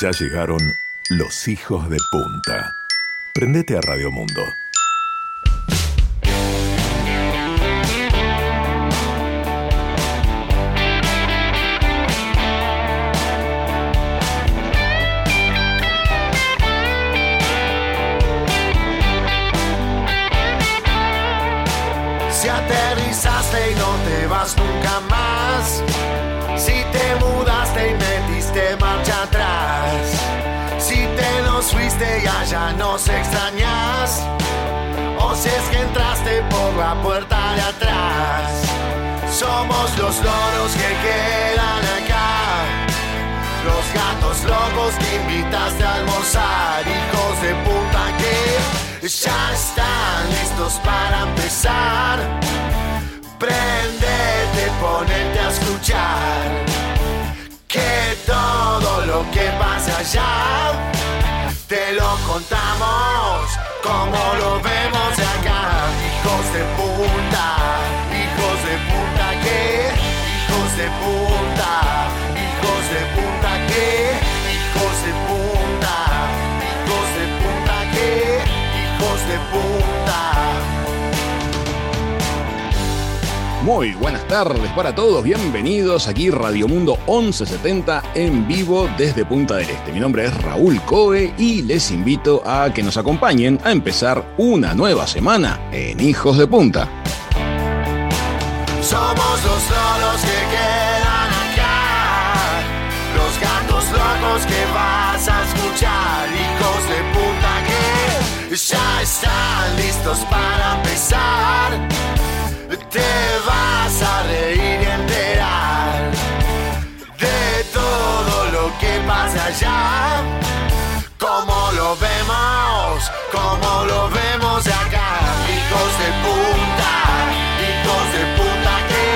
Ya llegaron los hijos de punta. Prendete a Radio Mundo. Nos extrañas. O si es que entraste por la puerta de atrás. Somos los loros que quedan acá. Los gatos locos que invitaste a almorzar. Hijos de puta que ya están listos para empezar. Prendete, ponete a escuchar. Que todo lo que pasa allá te lo contamos como lo vemos de acá. Hijos de puta, hijos de puta que, hijos de puta, hijos de puta que, hijos de puta, hijos de puta que, hijos de puta. Muy buenas tardes para todos, bienvenidos aquí Radio Mundo 1170 en vivo desde Punta del Este. Mi nombre es Raúl Coe y les invito a que nos acompañen a empezar una nueva semana en Hijos de Punta. Somos los loros que quedan acá, los gatos locos que vas a escuchar, hijos de puta que ya están listos para empezar. Te vas a reír y enterar de todo lo que pasa allá, como lo vemos, como lo vemos de acá, hijos de puta, hijos de puta que,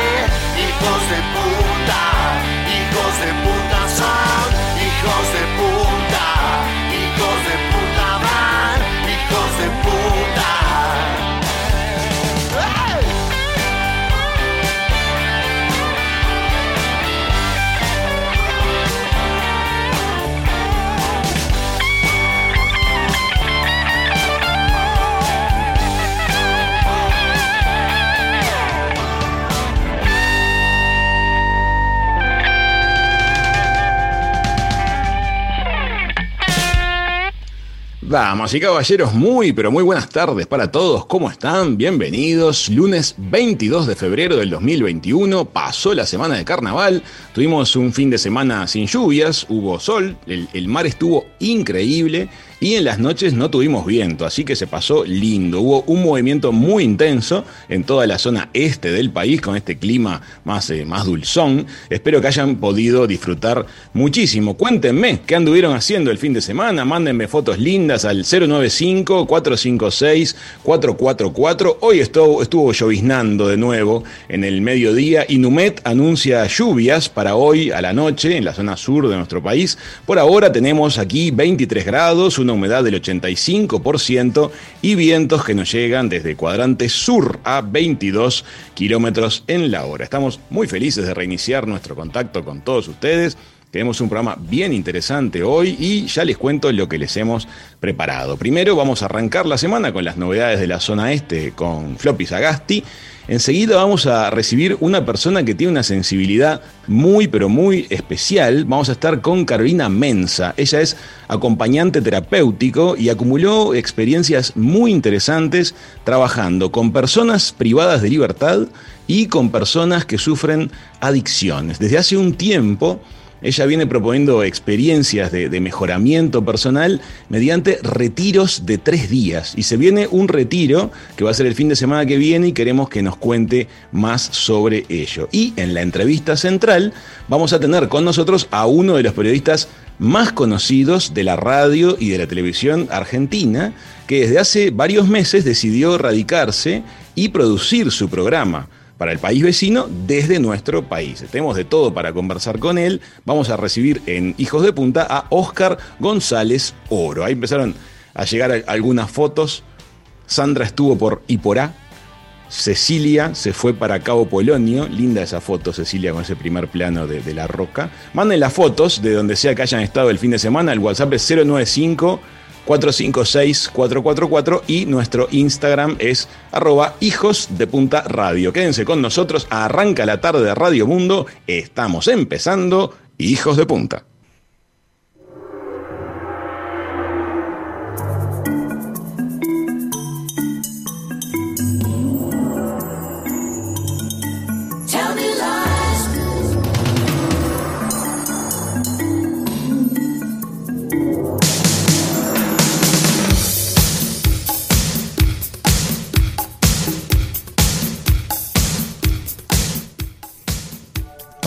hijos de puta, hijos de puta son, hijos de puta, Damas y caballeros, muy pero muy buenas tardes para todos. ¿Cómo están? Bienvenidos. Lunes 22 de febrero del 2021. Pasó la semana de carnaval. Tuvimos un fin de semana sin lluvias. Hubo sol. El, el mar estuvo increíble. Y en las noches no tuvimos viento, así que se pasó lindo. Hubo un movimiento muy intenso en toda la zona este del país con este clima más, eh, más dulzón. Espero que hayan podido disfrutar muchísimo. Cuéntenme qué anduvieron haciendo el fin de semana. Mándenme fotos lindas al 095-456-444. Hoy estuvo, estuvo lloviznando de nuevo en el mediodía y Numet anuncia lluvias para hoy a la noche en la zona sur de nuestro país. Por ahora tenemos aquí 23 grados, una humedad del 85% y vientos que nos llegan desde cuadrante sur a 22 kilómetros en la hora. Estamos muy felices de reiniciar nuestro contacto con todos ustedes. Tenemos un programa bien interesante hoy y ya les cuento lo que les hemos preparado. Primero vamos a arrancar la semana con las novedades de la zona este con Floppy Sagasti. Enseguida vamos a recibir una persona que tiene una sensibilidad muy pero muy especial. Vamos a estar con Carolina Mensa. Ella es acompañante terapéutico y acumuló experiencias muy interesantes trabajando con personas privadas de libertad y con personas que sufren adicciones. Desde hace un tiempo ella viene proponiendo experiencias de, mejoramiento personal mediante retiros de tres días. Y se viene un retiro que va a ser el fin de semana que viene y queremos que nos cuente más sobre ello. Y en la entrevista central vamos a tener con nosotros a uno de los periodistas más conocidos de la radio y de la televisión argentina, que desde hace varios meses decidió radicarse y producir su programa para el país vecino desde nuestro país. Tenemos de todo para conversar con él. Vamos a recibir en Hijos de Punta a Oscar González Oro. Ahí empezaron a llegar algunas fotos. Sandra estuvo por Iporá. Cecilia se fue para Cabo Polonio. Linda esa foto, Cecilia, con ese primer plano de, de, la roca. Manden las fotos de donde sea que hayan estado el fin de semana. El WhatsApp es 095 456-444 y nuestro Instagram es arroba hijos de punta radio. Quédense con nosotros, arranca la tarde de Radio Mundo, estamos empezando Hijos de Punta.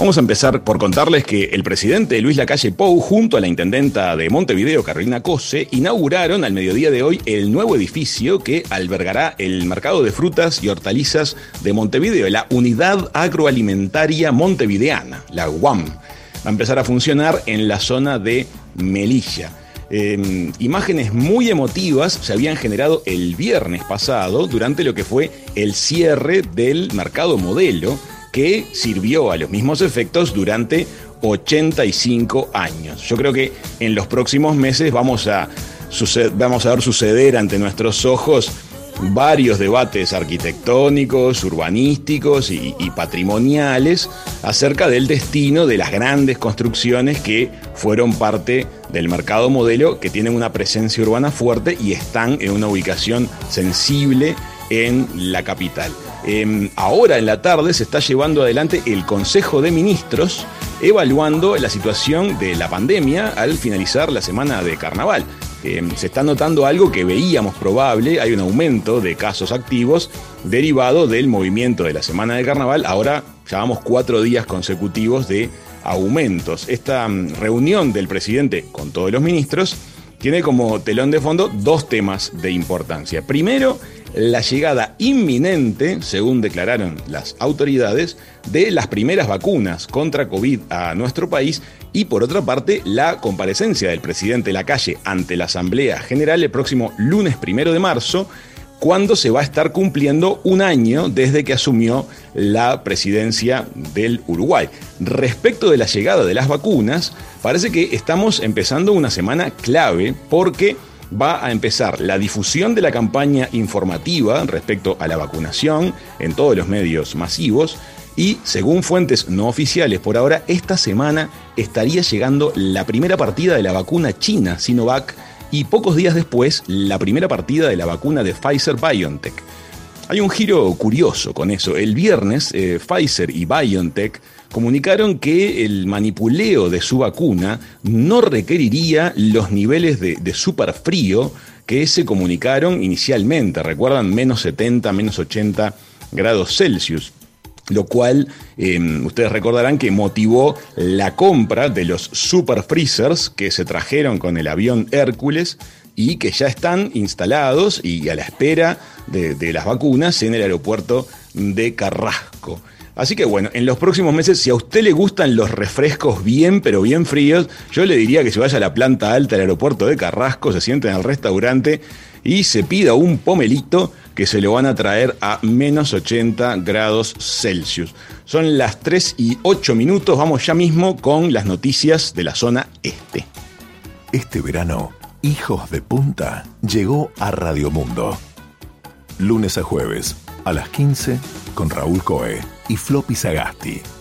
Vamos a empezar por contarles que el presidente Luis Lacalle Pou, junto a la intendenta de Montevideo, Carolina Cose, inauguraron al mediodía de hoy el nuevo edificio que albergará el mercado de frutas y hortalizas de Montevideo, la Unidad Agroalimentaria Montevideana, la UAM. Va a empezar a funcionar en la zona de Melilla. Eh, imágenes muy emotivas se habían generado el viernes pasado durante lo que fue el cierre del mercado modelo que sirvió a los mismos efectos durante 85 años. Yo creo que en los próximos meses vamos a, vamos a ver suceder ante nuestros ojos varios debates arquitectónicos, urbanísticos y, y, patrimoniales acerca del destino de las grandes construcciones que fueron parte del mercado modelo, que tienen una presencia urbana fuerte y están en una ubicación sensible en la capital. Eh, ahora en la tarde se está llevando adelante el Consejo de Ministros evaluando la situación de la pandemia al finalizar la semana de carnaval. Eh, se está notando algo que veíamos probable, hay un aumento de casos activos derivado del movimiento de la semana de carnaval, ahora llevamos cuatro días consecutivos de aumentos. Esta um, reunión del presidente con todos los ministros tiene como telón de fondo dos temas de importancia. Primero, la llegada inminente, según declararon las autoridades, de las primeras vacunas contra COVID a nuestro país y por otra parte la comparecencia del presidente Lacalle ante la Asamblea General el próximo lunes primero de marzo cuando se va a estar cumpliendo un año desde que asumió la presidencia del Uruguay. Respecto de la llegada de las vacunas, parece que estamos empezando una semana clave porque va a empezar la difusión de la campaña informativa respecto a la vacunación en todos los medios masivos y según fuentes no oficiales por ahora, esta semana estaría llegando la primera partida de la vacuna china Sinovac y pocos días después la primera partida de la vacuna de Pfizer BioNTech. Hay un giro curioso con eso. El viernes, eh, Pfizer y BioNTech comunicaron que el manipuleo de su vacuna no requeriría los niveles de, superfrío que se comunicaron inicialmente. Recuerdan, menos 70, menos 80 grados Celsius lo cual eh, ustedes recordarán que motivó la compra de los super freezers que se trajeron con el avión Hércules y que ya están instalados y a la espera de las vacunas en el aeropuerto de Carrasco. Así que bueno, en los próximos meses, si a usted le gustan los refrescos bien, pero bien fríos, yo le diría que se vaya a la planta alta del aeropuerto de Carrasco, se siente en el restaurante y se pida un pomelito que se lo van a traer a menos 80 grados Celsius. Son las 3 y 8 minutos, vamos ya mismo con las noticias de la zona este. Este verano, Hijos de Punta llegó a Radio Mundo. Lunes a jueves, a las 15, con Raúl Coe y Floppy Sagasti.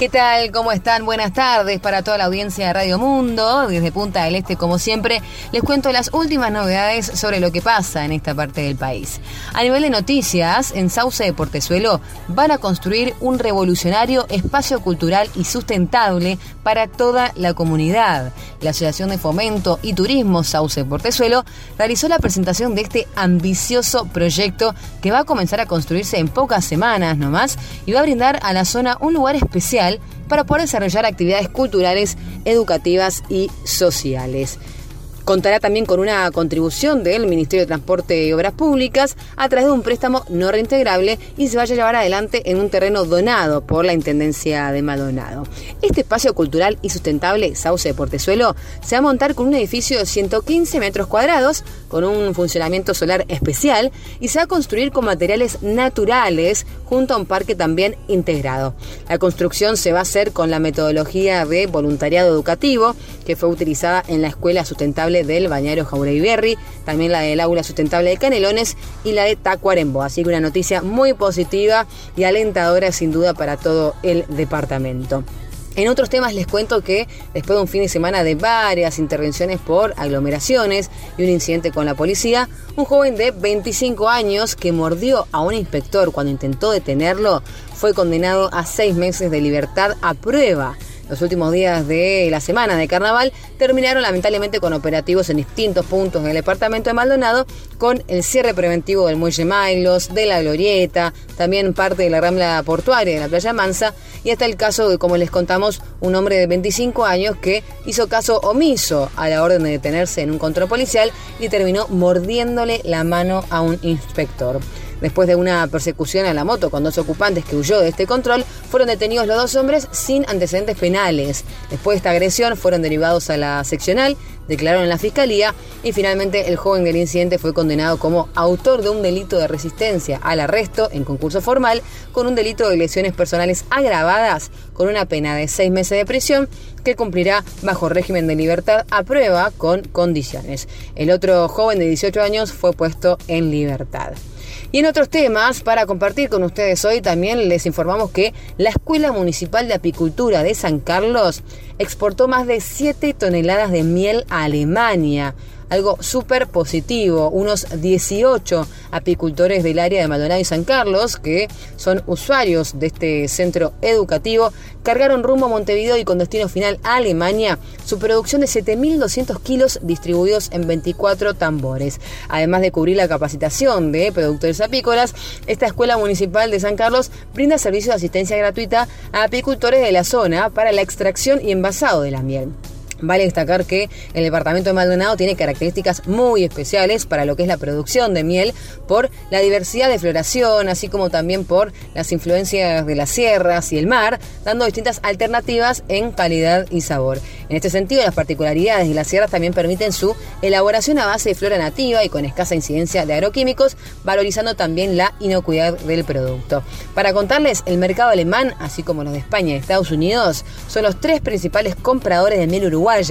¿Qué tal? ¿Cómo están? Buenas tardes para toda la audiencia de Radio Mundo. Desde Punta del Este, como siempre, les cuento las últimas novedades sobre lo que pasa en esta parte del país. A nivel de noticias, en Sauce de Portezuelo van a construir un revolucionario espacio cultural y sustentable para toda la comunidad. La Asociación de Fomento y Turismo Sauce de Portezuelo realizó la presentación de este ambicioso proyecto que va a comenzar a construirse en pocas semanas nomás y va a brindar a la zona un lugar especial para poder desarrollar actividades culturales, educativas y sociales. Contará también con una contribución del Ministerio de Transporte y Obras Públicas a través de un préstamo no reintegrable y se vaya a llevar adelante en un terreno donado por la Intendencia de Maldonado. Este espacio cultural y sustentable, Sauce de Portezuelo, se va a montar con un edificio de 115 metros cuadrados, con un funcionamiento solar especial y se va a construir con materiales naturales junto a un parque también integrado. La construcción se va a hacer con la metodología de voluntariado educativo que fue utilizada en la Escuela Sustentable del Bañario Jauregui también la del Aula Sustentable de Canelones y la de Tacuarembó. Así que una noticia muy positiva y alentadora sin duda para todo el departamento. En otros temas les cuento que después de un fin de semana de varias intervenciones por aglomeraciones y un incidente con la policía, un joven de 25 años que mordió a un inspector cuando intentó detenerlo fue condenado a seis meses de libertad a prueba los últimos días de la semana de carnaval terminaron lamentablemente con operativos en distintos puntos del departamento de Maldonado, con el cierre preventivo del Muelle Mailos, de la Glorieta, también parte de la rambla portuaria de la Playa Mansa, y hasta el caso de, como les contamos, un hombre de 25 años que hizo caso omiso a la orden de detenerse en un control policial y terminó mordiéndole la mano a un inspector. Después de una persecución a la moto con dos ocupantes que huyó de este control, fueron detenidos los dos hombres sin antecedentes penales. Después de esta agresión fueron derivados a la seccional, declararon en la fiscalía y finalmente el joven del incidente fue condenado como autor de un delito de resistencia al arresto en concurso formal con un delito de lesiones personales agravadas con una pena de seis meses de prisión que cumplirá bajo régimen de libertad a prueba con condiciones. El otro joven de 18 años fue puesto en libertad. Y en otros temas, para compartir con ustedes hoy, también les informamos que la Escuela Municipal de Apicultura de San Carlos exportó más de 7 toneladas de miel a Alemania algo súper positivo. Unos 18 apicultores del área de Maldonado y San Carlos, que son usuarios de este centro educativo, cargaron rumbo a Montevideo y con destino final a Alemania su producción de 7.200 kilos distribuidos en 24 tambores. Además de cubrir la capacitación de productores apícolas, esta Escuela Municipal de San Carlos brinda servicio de asistencia gratuita a apicultores de la zona para la extracción y envasado de la miel. Vale destacar que el departamento de Maldonado tiene características muy especiales para lo que es la producción de miel por la diversidad de floración, así como también por las influencias de las sierras y el mar, dando distintas alternativas en calidad y sabor. En este sentido, las particularidades de las sierras también permiten su elaboración a base de flora nativa y con escasa incidencia de agroquímicos, valorizando también la inocuidad del producto. Para contarles, el mercado alemán, así como los de España y Estados Unidos, son los tres principales compradores de miel uruguay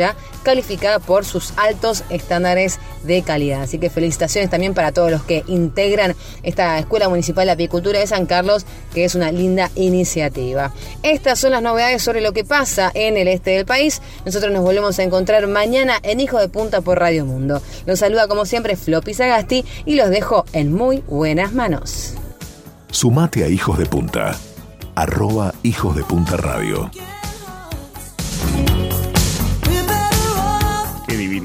calificada por sus altos estándares de calidad. Así que felicitaciones también para todos los que integran esta Escuela Municipal de Apicultura de San Carlos, que es una linda iniciativa. Estas son las novedades sobre lo que pasa en el este del país. Nosotros nos volvemos a encontrar mañana en Hijo de Punta por Radio Mundo. Los saluda como siempre Floppy Sagasti y los dejo en muy buenas manos. Sumate a Hijos de Punta. Arroba Hijos de Punta Radio.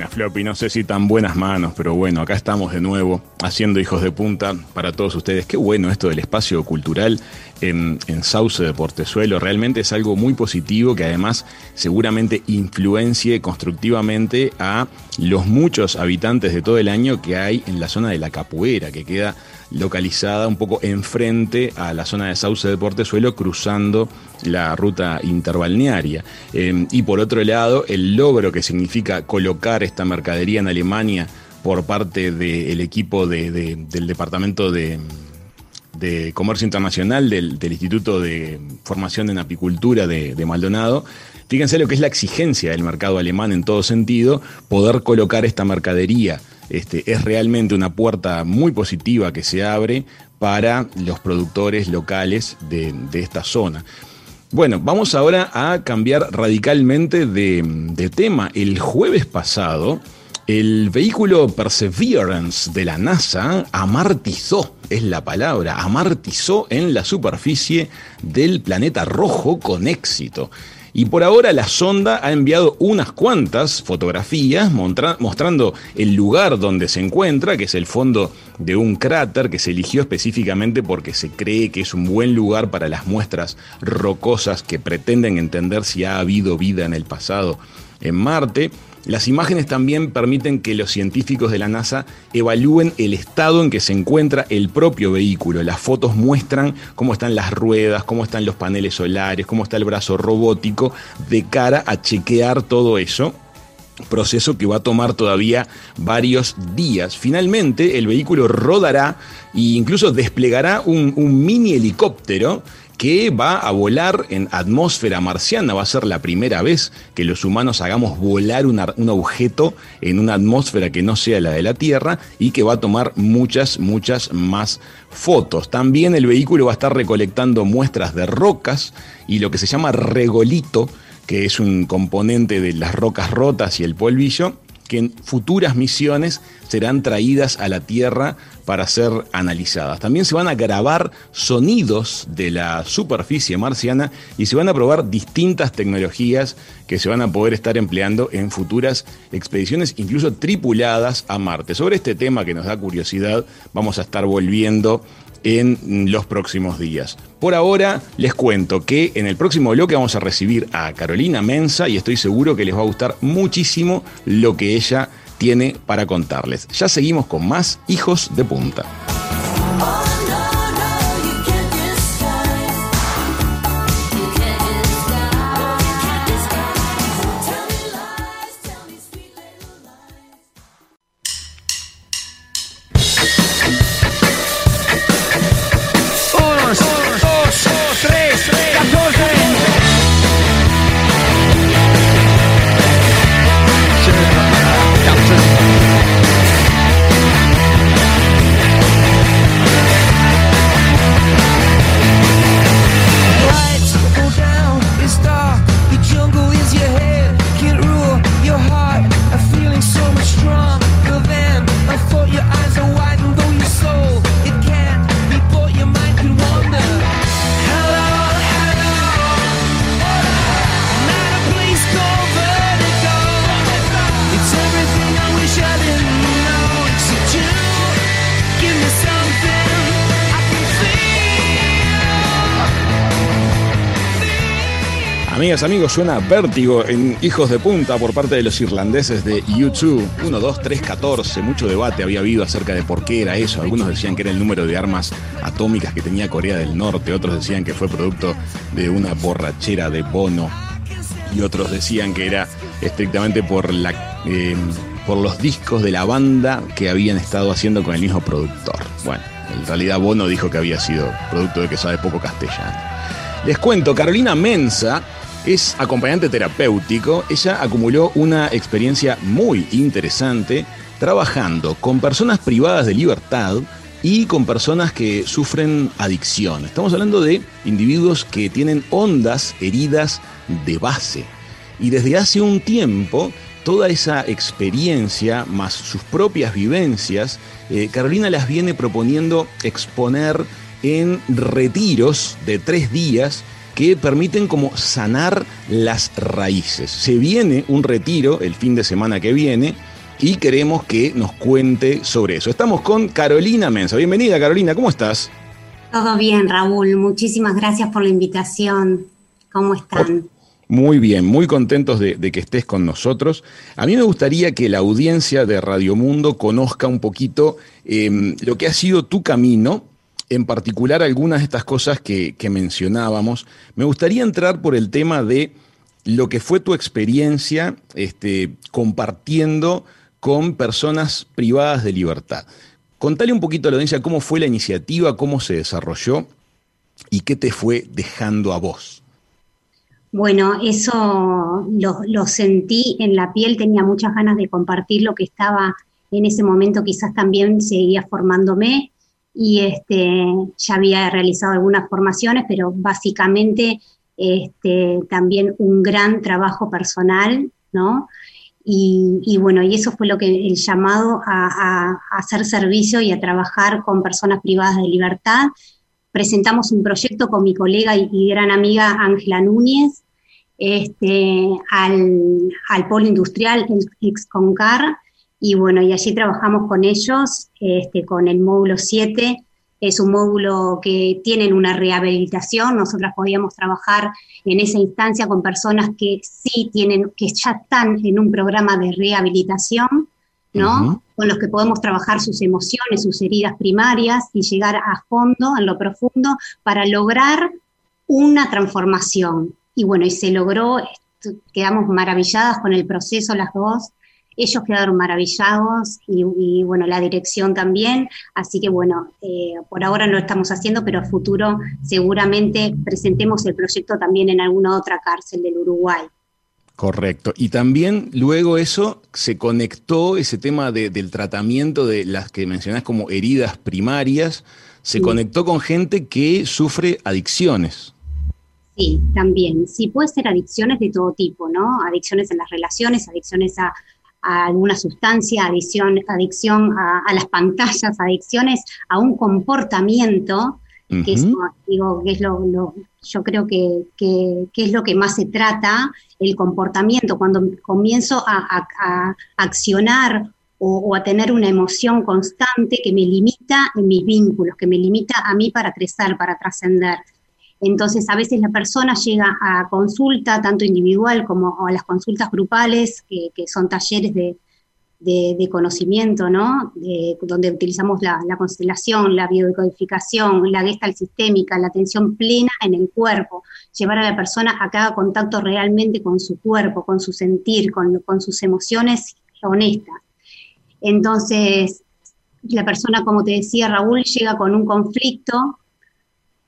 Floppy, no sé si tan buenas manos, pero bueno, acá estamos de nuevo haciendo hijos de punta para todos ustedes. Qué bueno esto del espacio cultural en, Sauce de Portezuelo. Realmente es algo muy positivo que además seguramente influencie constructivamente a los muchos habitantes de todo el año que hay en la zona de la Capuera, que queda localizada un poco enfrente a la zona de Sauce de Portezuelo, cruzando la ruta interbalnearia. Em, y por otro lado, el logro que significa colocar esta mercadería en Alemania por parte del equipo del Departamento de, Comercio Internacional del, Instituto de Formación en Apicultura de, de Maldonado, Fíjense lo que es la exigencia del mercado alemán en todo sentido, poder colocar esta mercadería este, es realmente una puerta muy positiva que se abre para los productores locales de, esta zona. Bueno, vamos ahora a cambiar radicalmente de, tema. El jueves pasado, el vehículo Perseverance de la NASA amartizó, es la palabra, amartizó en la superficie del planeta rojo con éxito. Y por ahora la sonda ha enviado unas cuantas fotografías mostrando el lugar donde se encuentra, que es el fondo de un cráter que se eligió específicamente porque se cree que es un buen lugar para las muestras rocosas que pretenden entender si ha habido vida en el pasado en Marte. Las imágenes también permiten que los científicos de la NASA evalúen el estado en que se encuentra el propio vehículo. Las fotos muestran cómo están las ruedas, cómo están los paneles solares, cómo está el brazo robótico, de cara a chequear todo eso proceso que va a tomar todavía varios días. Finalmente, el vehículo rodará e incluso desplegará un, un mini helicóptero que va a volar en atmósfera marciana. Va a ser la primera vez que los humanos hagamos volar un objeto en una atmósfera que no sea la de la Tierra y que va a tomar muchas, muchas más fotos. También el vehículo va a estar recolectando muestras de rocas y lo que se llama regolito, que es un componente de las rocas rotas y el polvillo, que en futuras misiones serán traídas a la Tierra para ser analizadas. También se van a grabar sonidos de la superficie marciana y se van a probar distintas tecnologías que se van a poder estar empleando en futuras expediciones, incluso tripuladas a Marte. Sobre este tema que nos da curiosidad, vamos a estar volviendo en los próximos días. Por ahora les cuento que en el próximo bloque vamos a recibir a Carolina Mensa y estoy seguro que les va a gustar muchísimo lo que ella tiene para contarles. Ya seguimos con más Hijos de Punta. Amigos, suena vértigo en Hijos de Punta por parte de los irlandeses de U2. 1, 2, 3, 14. Mucho debate había habido acerca de por qué era eso. Algunos decían que era el número de armas atómicas que tenía Corea del Norte, otros decían que fue producto de una borrachera de Bono y otros decían que era estrictamente por, la, eh, por los discos de la banda que habían estado haciendo con el mismo productor. Bueno, en realidad Bono dijo que había sido producto de que sabe poco castellano. Les cuento, Carolina Mensa es acompañante terapéutico. Ella acumuló una experiencia muy interesante trabajando con personas privadas de libertad y con personas que sufren adicción. Estamos hablando de individuos que tienen hondas heridas de base. Y desde hace un tiempo, toda esa experiencia, más sus propias vivencias, eh, Carolina las viene proponiendo exponer en retiros de tres días que permiten como sanar las raíces. Se viene un retiro el fin de semana que viene y queremos que nos cuente sobre eso. Estamos con Carolina Mensa. Bienvenida Carolina, ¿cómo estás? Todo bien, Raúl. Muchísimas gracias por la invitación. ¿Cómo están? Muy bien, muy contentos de, que estés con nosotros. A mí me gustaría que la audiencia de Radio Mundo conozca un poquito em, lo que ha sido tu camino en particular algunas de estas cosas que, mencionábamos. Me gustaría entrar por el tema de lo que fue tu experiencia este, compartiendo con personas privadas de libertad. Contale un poquito a la audiencia cómo fue la iniciativa, cómo se desarrolló y qué te fue dejando a vos. Bueno, eso lo, lo, sentí en la piel, tenía muchas ganas de compartir lo que estaba en ese momento, quizás también seguía formándome y este, ya había realizado algunas formaciones, pero básicamente este, también un gran trabajo personal, ¿no? Y, bueno, y eso fue lo que el llamado a, hacer servicio y a trabajar con personas privadas de libertad. Presentamos un proyecto con mi colega y, gran amiga Ángela Núñez este, al, al polo industrial, el Exconcar, y bueno, y allí trabajamos con ellos, este, con el módulo 7, es un módulo que tienen una rehabilitación. Nosotras podíamos trabajar en esa instancia con personas que sí tienen, que ya están en un programa de rehabilitación, ¿no? Con los que podemos trabajar sus emociones, sus heridas primarias y llegar a fondo, en lo profundo, para lograr una transformación. Y bueno, y se logró, quedamos maravilladas con el proceso las dos ellos quedaron maravillados y, bueno, la dirección también. Así que bueno, eh, por ahora no lo estamos haciendo, pero a futuro seguramente presentemos el proyecto también en alguna otra cárcel del Uruguay. Correcto. Y también luego eso se conectó, ese tema del tratamiento de las que mencionás como heridas primarias, se conectó con gente que sufre adicciones. Sí, también. Sí, puede ser adicciones de todo tipo, ¿no? Adicciones en las relaciones, adicciones a, a alguna sustancia, adicción, adicción a, las pantallas, adicciones a un comportamiento, que es, digo, que es lo, yo creo que, es lo que más se trata, el comportamiento, cuando comienzo a, accionar o, a tener una emoción constante que me limita en mis vínculos, que me limita a mí para crecer, para trascender. Entonces, a veces la persona llega a consulta, tanto individual como a las consultas grupales, que, son talleres de, conocimiento, ¿no? donde utilizamos la, constelación, la biodecodificación, la gestal sistémica, la atención plena en el cuerpo, llevar a la persona a haga contacto realmente con su cuerpo, con su sentir, con, con sus emociones honestas. Entonces, la persona, como te decía Raúl, llega con un conflicto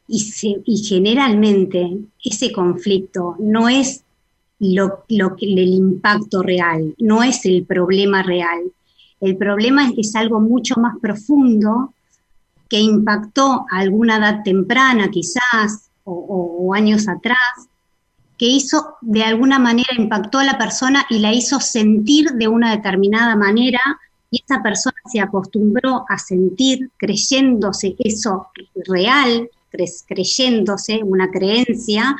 y, generalmente ese conflicto no es lo, lo, el impacto real, no es el problema real. El problema es, algo mucho más profundo que impactó a alguna edad temprana quizás o, años atrás, que hizo de alguna manera, impactó a la persona y la hizo sentir de una determinada manera y esa persona se acostumbró a sentir creyéndose eso real, creyéndose una creencia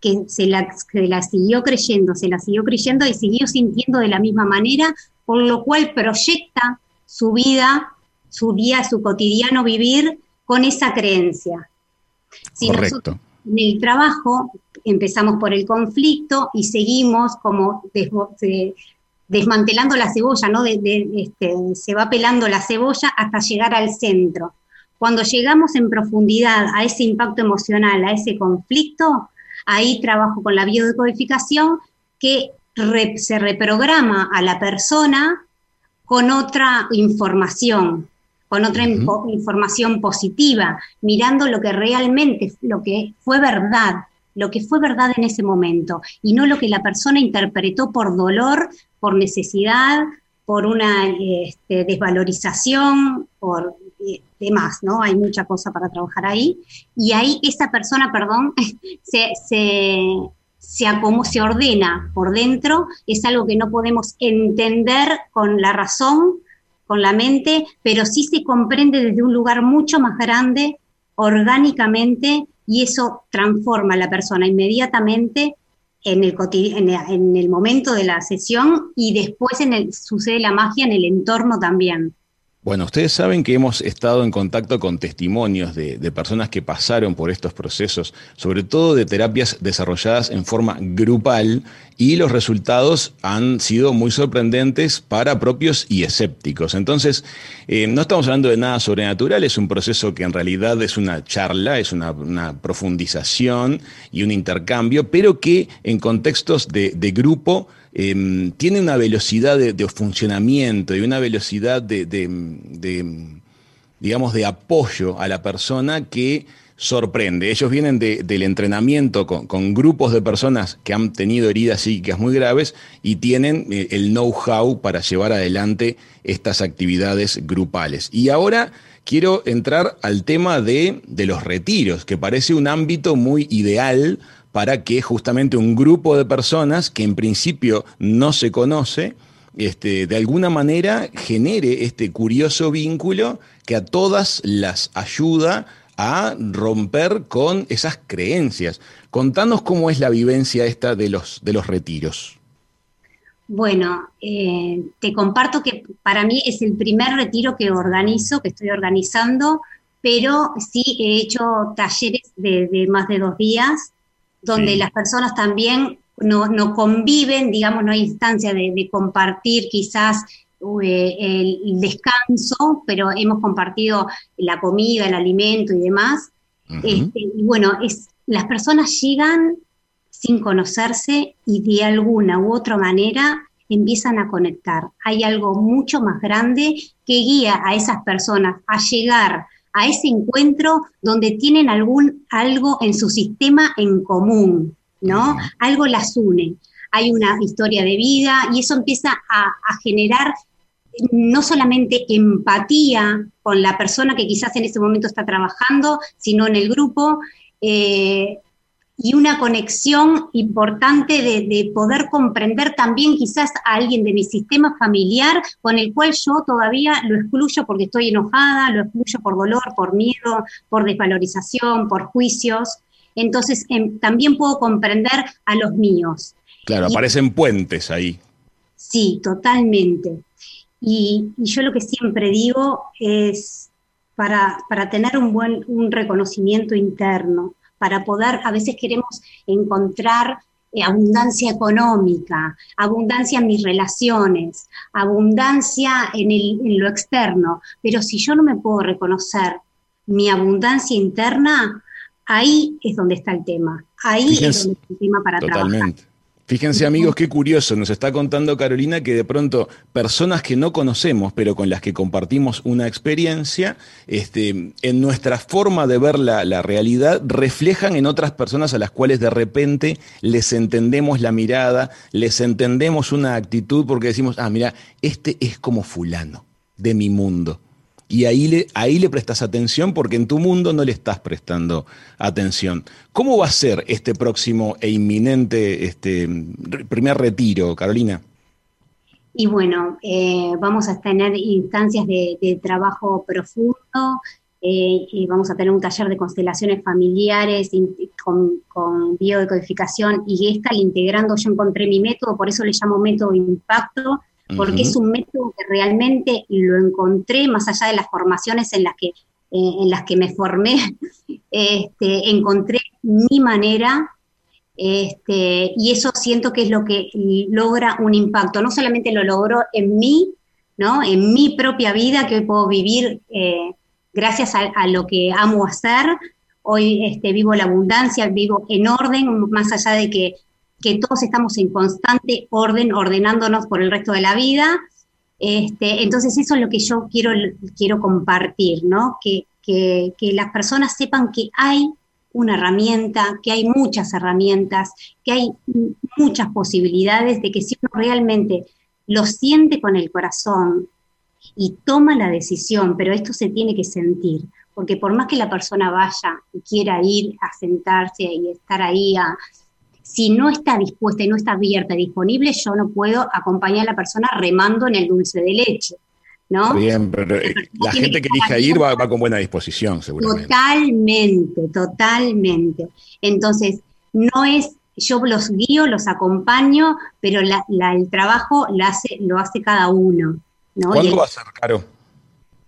que se la, la siguió creyendo, se la siguió creyendo y siguió sintiendo de la misma manera, por lo cual proyecta su vida, su día, su cotidiano vivir con esa creencia. Si Correcto. en el trabajo empezamos por el conflicto y seguimos como desmantelando la cebolla, ¿no? este, se va pelando la cebolla hasta llegar al centro. Cuando llegamos en profundidad a ese impacto emocional, a ese conflicto, ahí trabajo con la biodecodificación que se reprograma a la persona con otra información, con otra información positiva, mirando lo que realmente, lo que fue verdad, lo que fue verdad en ese momento, y no lo que la persona interpretó por dolor, por necesidad, por una este, desvalorización, por eh, demás, ¿no? Hay mucha cosa para trabajar ahí. Y ahí esa persona, perdón, se, se, se, se ordena por dentro, es algo que no podemos entender con la razón, con la mente, pero sí se comprende desde un lugar mucho más grande, orgánicamente, y eso transforma a la persona inmediatamente en el, en el momento de la sesión y después en el, sucede la magia en el entorno también. Bueno, ustedes saben que hemos estado en contacto con testimonios de, personas que pasaron por estos procesos, sobre todo de terapias desarrolladas en forma grupal, y los resultados han sido muy sorprendentes para propios y escépticos. Entonces, eh, no estamos hablando de nada sobrenatural, es un proceso que en realidad es una charla, es una, profundización y un intercambio, pero que en contextos de grupo Em, tiene una velocidad de, funcionamiento y una velocidad de, digamos, de apoyo a la persona que sorprende. Ellos vienen del entrenamiento con, grupos de personas que han tenido heridas psíquicas muy graves y tienen eh, el know-how para llevar adelante estas actividades grupales. Y ahora quiero entrar al tema de, de los retiros, que parece un ámbito muy ideal para que justamente un grupo de personas que en principio no se conoce, este, de alguna manera genere este curioso vínculo que a todas las ayuda a romper con esas creencias. Contanos cómo es la vivencia esta de los, de los retiros. Bueno, eh, te comparto que para mí es el primer retiro que organizo, que estoy organizando pero sí he hecho talleres de, más de dos días, donde las personas también no, conviven, digamos, no hay instancia de, compartir quizás eh, el, descanso, pero hemos compartido la comida, el alimento y demás. Este, y bueno, es, las personas llegan sin conocerse y de alguna u otra manera empiezan a conectar. Hay algo mucho más grande que guía a esas personas a llegar a ese encuentro donde tienen algún algo en su sistema en común, ¿no? Algo las une. Hay una historia de vida y eso empieza a, generar no solamente empatía con la persona que quizás en ese momento está trabajando, sino en el grupo, eh, y una conexión importante de, poder comprender también quizás a alguien de mi sistema familiar con el cual yo todavía lo excluyo porque estoy enojada, lo excluyo por dolor, por miedo, por desvalorización, por juicios. Entonces em, también puedo comprender a los míos. Claro, aparecen puentes ahí. Sí, totalmente. Y, yo lo que siempre digo es para, para tener un buen un reconocimiento interno, para poder, a veces queremos encontrar eh, abundancia económica, abundancia en mis relaciones, abundancia en, en lo externo, pero si yo no me puedo reconocer mi abundancia interna, ahí es donde está el tema, ahí es donde está el tema para trabajar. Fíjense amigos, qué curioso, nos está contando Carolina que de pronto personas que no conocemos, pero con las que compartimos una experiencia, este, en nuestra forma de ver la, la, realidad, reflejan en otras personas a las cuales de repente les entendemos la mirada, les entendemos una actitud porque decimos, ah, mira, este es como fulano de mi mundo y ahí le, ahí le prestas atención porque en tu mundo no le estás prestando atención. ¿Cómo va a ser este próximo e inminente este, primer retiro, Carolina? Y bueno, eh, vamos a tener instancias de, trabajo profundo, eh, y vamos a tener un taller de constelaciones familiares con, con biodecodificación y esta integrando, yo encontré mi método, por eso le llamo método impacto, porque es un método que realmente lo encontré más allá de las formaciones en las que, eh, en las que me formé, este, encontré mi manera este, y eso siento que es lo que logra un impacto. No solamente lo logró en mí, ¿no? en mi propia vida, que hoy puedo vivir eh, gracias a, lo que amo hacer. Hoy este, vivo la abundancia, vivo en orden, más allá de que que todos estamos en constante orden, ordenándonos por el resto de la vida. Este, entonces eso es lo que yo quiero, quiero compartir, ¿no? Que, que, las personas sepan que hay una herramienta, que hay muchas herramientas, que hay muchas posibilidades de que si uno realmente lo siente con el corazón y toma la decisión, pero esto se tiene que sentir, porque por más que la persona vaya y quiera ir a sentarse y estar ahí a, si no está dispuesta y no está abierta, disponible, yo no puedo acompañar a la persona remando en el dulce de leche. ¿no? Bien, pero eh, la gente que elija ir va, con buena disposición, seguramente. Totalmente, totalmente. Entonces, no es, yo los guío, los acompaño, pero el trabajo lo hace, lo hace cada uno. ¿no? ¿Cuándo va a ser, Caro?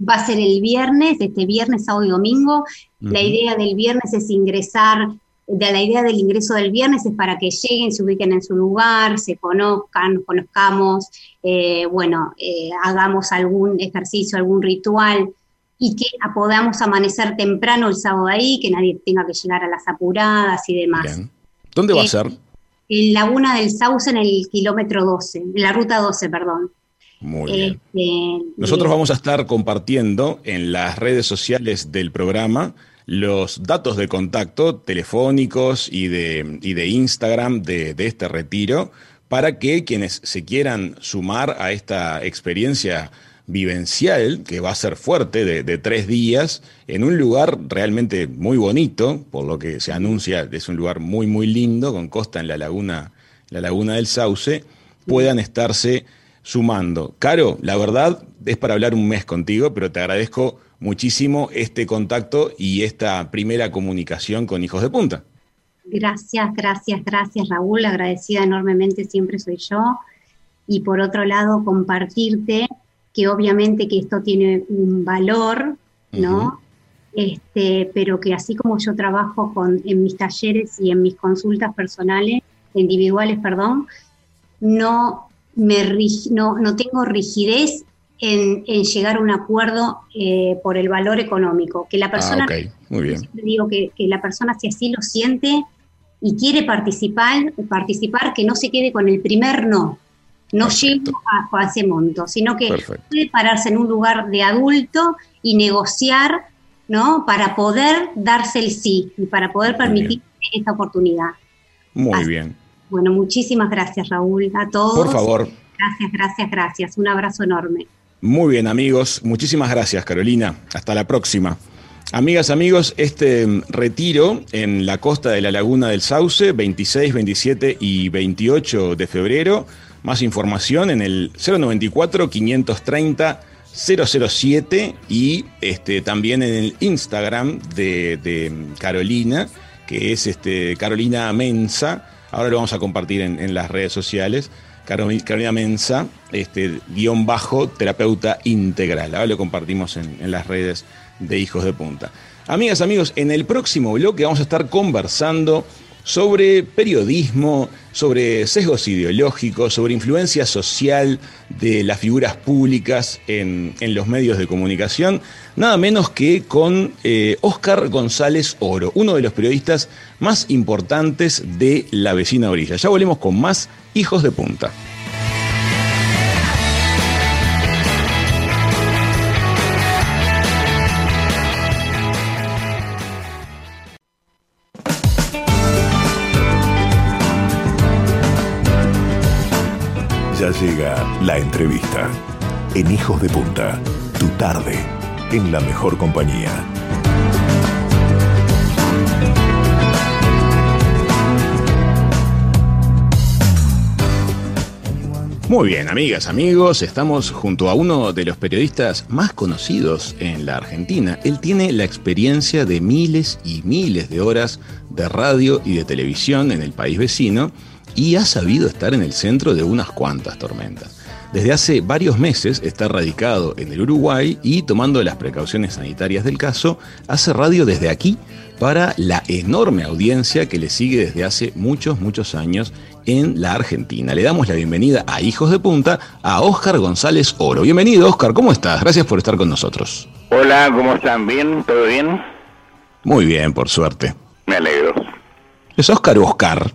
Va a ser el viernes, este viernes, sábado y domingo. La idea del viernes es ingresar de la idea del ingreso del viernes es para que lleguen, se ubiquen en su lugar, se conozcan, conozcamos, eh, bueno, eh, hagamos algún ejercicio, algún ritual y que podamos amanecer temprano el sábado ahí, que nadie tenga que llegar a las apuradas y demás. ¿Dónde va a eh, ser? En Laguna del Sauce, en el kilómetro 12, en la ruta 12, perdón. Muy bien. Este, Nosotros vamos a estar compartiendo en las redes sociales del programa los datos de contacto telefónicos y de, y de Instagram de, este retiro para que quienes se quieran sumar a esta experiencia vivencial, que va a ser fuerte, de, tres días, en un lugar realmente muy bonito, por lo que se anuncia, es un lugar muy, muy lindo, con costa en la laguna, la laguna del Sauce, puedan estarse sumando. Caro, la verdad es para hablar un mes contigo, pero te agradezco muchísimo este contacto y esta primera comunicación con Hijos de Punta. Gracias, gracias, gracias Raúl, agradecida enormemente siempre soy yo. Y por otro lado, compartirte que obviamente que esto tiene un valor, ¿no? este, pero que así como yo trabajo con, en mis talleres y en mis consultas personales, individuales, perdón, no, me, no, no tengo rigidez en, llegar a un acuerdo eh, por el valor económico. Que la ah, persona, muy bien. digo que, la persona si así lo siente y quiere participar, participar, que no se quede con el primer no. No llego a, ese monto, sino que puede pararse en un lugar de adulto y negociar, ¿no? Para poder darse el sí y para poder permitir esta oportunidad. Muy bien. Bueno, muchísimas gracias, Raúl, a todos. Por favor. Gracias, gracias, gracias. Un abrazo enorme. Muy bien, amigos. Muchísimas gracias, Carolina. Hasta la próxima. Amigas, amigos, este mm, retiro en la costa de la Laguna del Sauce, 26, 27 y 28 de febrero. Más información en el 094 530 007 y este, también en el Instagram de, mm, Carolina, que es este, Carolina Mensa. Ahora lo vamos a compartir en las redes sociales. Carolina Mensa, este, guion bajo, terapeuta integral. Ahora lo compartimos en, las redes de Hijos de Punta. Amigas, amigos, en el próximo bloque vamos a estar conversando sobre periodismo, sobre sesgos ideológicos, sobre influencia social de las figuras públicas en, los medios de comunicación, nada menos que con Oscar eh, González Oro, uno de los periodistas más importantes de la vecina orilla. Ya volvemos con más Hijos de Punta. Ya llega la entrevista en Hijos de Punta, tu tarde, en la mejor compañía. Muy bien, amigas, amigos, estamos junto a uno de los periodistas más conocidos en la Argentina. Él tiene la experiencia de miles y miles de horas de radio y de televisión en el país vecino y ha sabido estar en el centro de unas cuantas tormentas. Desde hace varios meses está radicado en el Uruguay y tomando las precauciones sanitarias del caso, hace radio desde aquí para la enorme audiencia que le sigue desde hace muchos, muchos años en la Argentina. Le damos la bienvenida a Hijos de Punta a Óscar González Oro. Bienvenido, Óscar, ¿cómo estás? Gracias por estar con nosotros. Hola, ¿cómo están? ¿Bien? ¿Todo bien? Muy bien, por suerte. Me alegro. ¿Es Óscar o Oscar?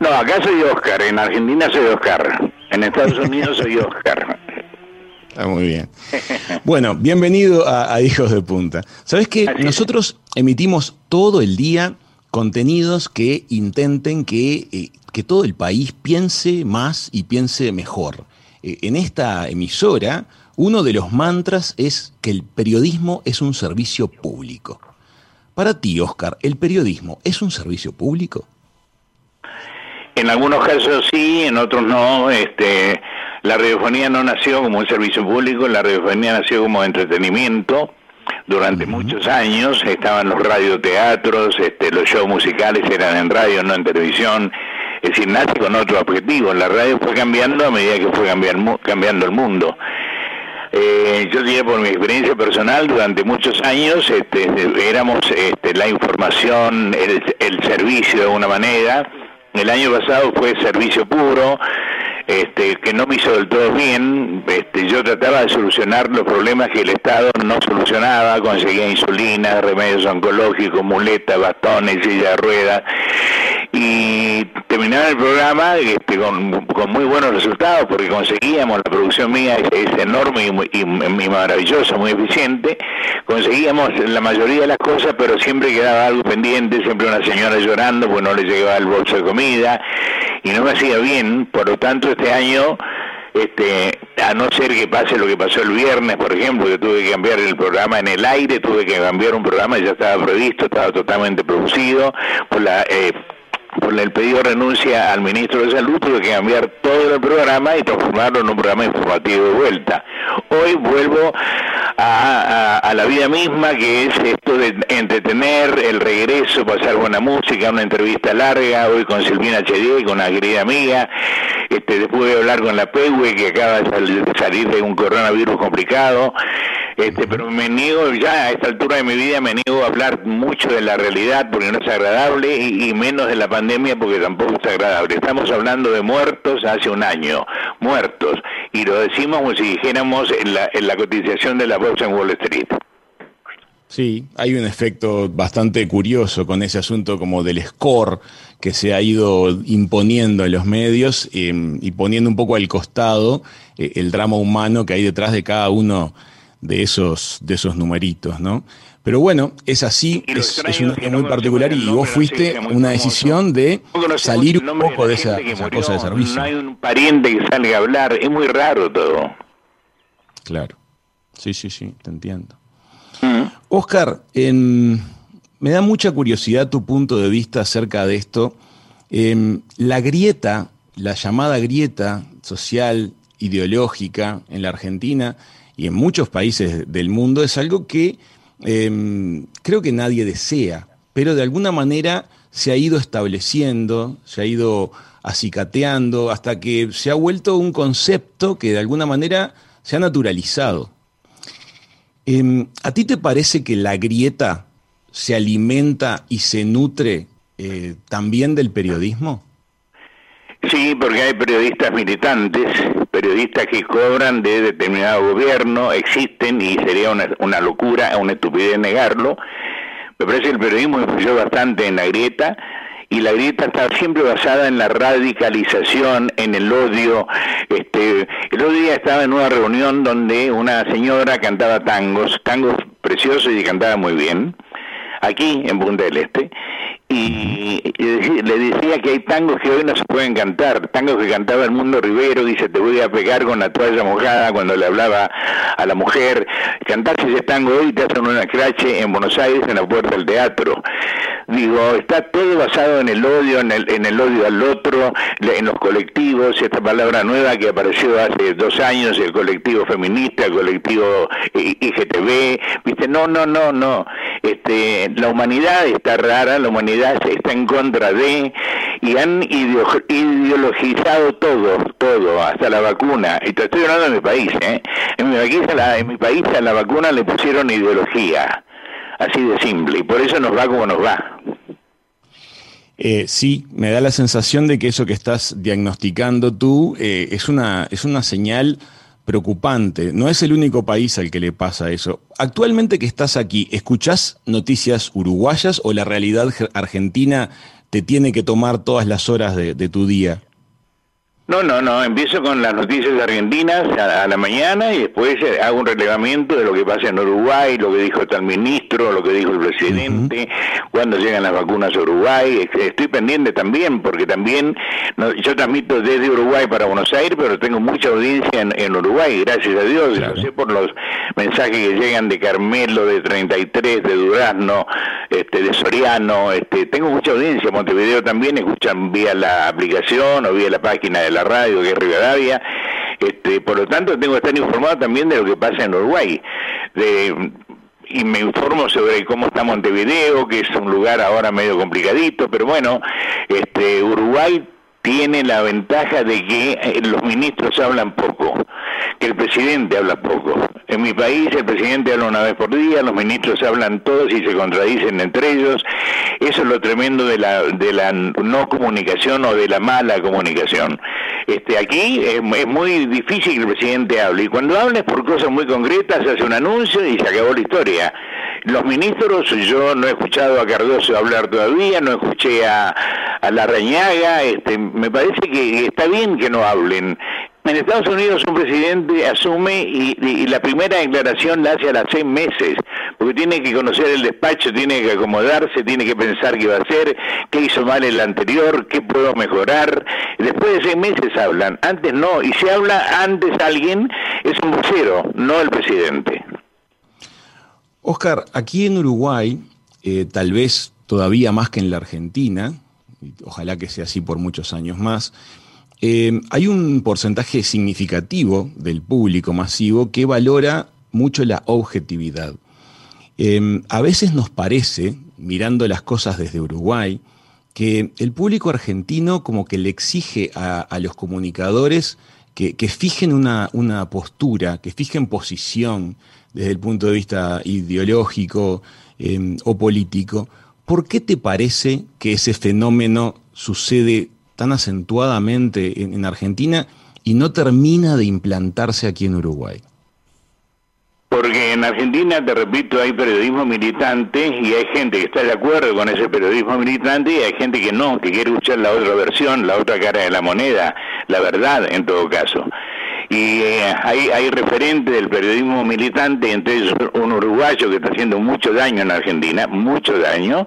No, acá soy Óscar, en Argentina soy Óscar, en Estados Unidos soy Óscar. Está muy bien. Bueno, bienvenido a, Hijos de Punta. Sabes que nosotros emitimos todo el día contenidos que intenten que eh, que todo el país piense más y piense mejor. Eh, en esta emisora, uno de los mantras es que el periodismo es un servicio público. Para ti, Oscar, ¿el periodismo es un servicio público? En algunos casos sí, en otros no. Este, la radiofonía no nació como un servicio público, la radiofonía nació como entretenimiento. Durante muchos años estaban los radioteatros, este, los shows musicales eran en radio, no en televisión. Es decir, nace con otro objetivo. La radio fue cambiando a medida que fue cambiando, cambiando el mundo. Eh, yo diría por mi experiencia personal, durante muchos años este, éramos este, la información, el, el servicio de alguna manera. El año pasado fue servicio puro, este, que no me hizo del todo bien. Este, yo trataba de solucionar los problemas que el Estado no solucionaba, conseguía insulina, remedios oncológicos, muletas, bastones, silla de ruedas y terminaba el programa este, con, muy buenos resultados porque conseguíamos, la producción mía es, enorme y, y, maravillosa, muy eficiente, conseguíamos la mayoría de las cosas, pero siempre quedaba algo pendiente, siempre una señora llorando porque no le llegaba el bolso de comida y no me hacía bien, por lo tanto este año este, a no ser que pase lo que pasó el viernes, por ejemplo, que tuve que cambiar el programa en el aire, tuve que cambiar un programa ya estaba previsto, estaba totalmente producido, por la eh, por el pedido de renuncia al ministro de Salud, tuve que cambiar todo el programa y transformarlo en un programa informativo de vuelta. Hoy vuelvo a, la vida misma, que es esto de entretener, el regreso, pasar buena música, una entrevista larga, hoy con Silvina Chedier, con una querida amiga, este, después de hablar con la PEUE, que acaba de salir de un coronavirus complicado, Este, pero me niego ya a esta altura de mi vida, me niego a hablar mucho de la realidad porque no es agradable y, menos de la pandemia porque tampoco es agradable. Estamos hablando de muertos hace un año, muertos, y lo decimos como si dijéramos en la, en la cotización de la bolsa en Wall Street. Sí, hay un efecto bastante curioso con ese asunto como del score que se ha ido imponiendo en los medios em, y poniendo un poco al costado eh, el drama humano que hay detrás de cada uno de esos, de esos numeritos, ¿no? Pero bueno, es así, es, un año muy particular y vos fuiste una decisión de salir un poco de esa, cosa de servicio. No hay un pariente que salga a hablar, es muy raro todo. Claro, sí, sí, sí, te entiendo. Mm. Oscar, me da mucha curiosidad tu punto de vista acerca de esto. Em, la grieta, la llamada grieta social, ideológica en la Argentina, y en muchos países del mundo es algo que em, creo que nadie desea, pero de alguna manera se ha ido estableciendo, se ha ido acicateando, hasta que se ha vuelto un concepto que de alguna manera se ha naturalizado. Em, ¿A ti te parece que la grieta se alimenta y se nutre eh, también del periodismo? Sí, porque hay periodistas militantes, periodistas que cobran de determinado gobierno, existen y sería una, una locura, una estupidez negarlo. Me parece que el periodismo influyó bastante en la grieta y la grieta está siempre basada en la radicalización, en el odio. Este, el otro día estaba en una reunión donde una señora cantaba tangos, tangos preciosos y cantaba muy bien, aquí en Punta del Este, y, le decía que hay tangos que hoy no se pueden cantar, tangos que cantaba el mundo Rivero, dice te voy a pegar con la toalla mojada cuando le hablaba a la mujer, cantar ese tango hoy te hacen una crache en Buenos Aires en la puerta del teatro. Digo, está todo basado en el odio, en el, en el odio al otro, en los colectivos, esta palabra nueva que apareció hace dos años, el colectivo feminista, el colectivo IGTB, viste, no, no, no, no, este, la humanidad está rara, la humanidad está en contra de y han ideologizado todo, todo, hasta la vacuna. Y te estoy hablando de mi país, ¿eh? En mi país, en mi país a la vacuna le pusieron ideología, así de simple, y por eso nos va como nos va. Eh, sí, me da la sensación de que eso que estás diagnosticando tú eh, es, una, es una señal preocupante. No es el único país al que le pasa eso. Actualmente que estás aquí, ¿escuchás noticias uruguayas o la realidad argentina te tiene que tomar todas las horas de, de tu día? No, no, no, empiezo con las noticias argentinas a, la mañana y después eh, hago un relevamiento de lo que pasa en Uruguay, lo que dijo tal ministro, lo que dijo el presidente, cuándo llegan las vacunas a Uruguay. Estoy pendiente también, porque también yo transmito desde Uruguay para Buenos Aires, pero tengo mucha audiencia en, Uruguay, gracias a Dios. Lo sé por los mensajes que llegan de Carmelo, de 33, de Durazno, este, de Soriano. Este, tengo mucha audiencia. Montevideo también escuchan vía la aplicación o vía la página de la radio, que es Rivadavia. Este, por lo tanto, tengo que estar informado también de lo que pasa en Uruguay. y me informo sobre cómo está Montevideo, que es un lugar ahora medio complicadito, pero bueno, este, Uruguay tiene la ventaja de que eh, los ministros hablan poco, que el presidente habla poco. En mi país el presidente habla una vez por día, los ministros hablan todos y se contradicen entre ellos. Eso es lo tremendo de la, de la no comunicación o de la mala comunicación. Este, aquí es, muy difícil que el presidente hable y cuando habla es por cosas muy concretas, hace un anuncio y se acabó la historia. Los ministros, yo no he escuchado a Cardoso hablar todavía, no escuché a, a la Reñaga, este, me parece que está bien que no hablen. En Estados Unidos un presidente asume y, la primera declaración la hace a las seis meses, porque tiene que conocer el despacho, tiene que acomodarse, tiene que pensar qué va a hacer, qué hizo mal el anterior, qué puedo mejorar. Después de seis meses hablan, antes no, y si habla antes alguien es un vocero, no el presidente. Oscar, aquí en Uruguay, eh, tal vez todavía más que en la Argentina, ojalá que sea así por muchos años más, eh, hay un porcentaje significativo del público masivo que valora mucho la objetividad. Eh, a veces nos parece, mirando las cosas desde Uruguay, que el público argentino como que le exige a, los comunicadores que, fijen una, postura, que fijen posición, desde el punto de vista ideológico em, o político, ¿por qué te parece que ese fenómeno sucede tan acentuadamente en Argentina y no termina de implantarse aquí en Uruguay? Porque en Argentina, te repito, hay periodismo militante y hay gente que está de acuerdo con ese periodismo militante y hay gente que no, que quiere escuchar la otra versión, la otra cara de la moneda, la verdad en todo caso. Y eh, hay, referentes del periodismo militante, entre ellos un uruguayo que está haciendo mucho daño en Argentina, mucho daño,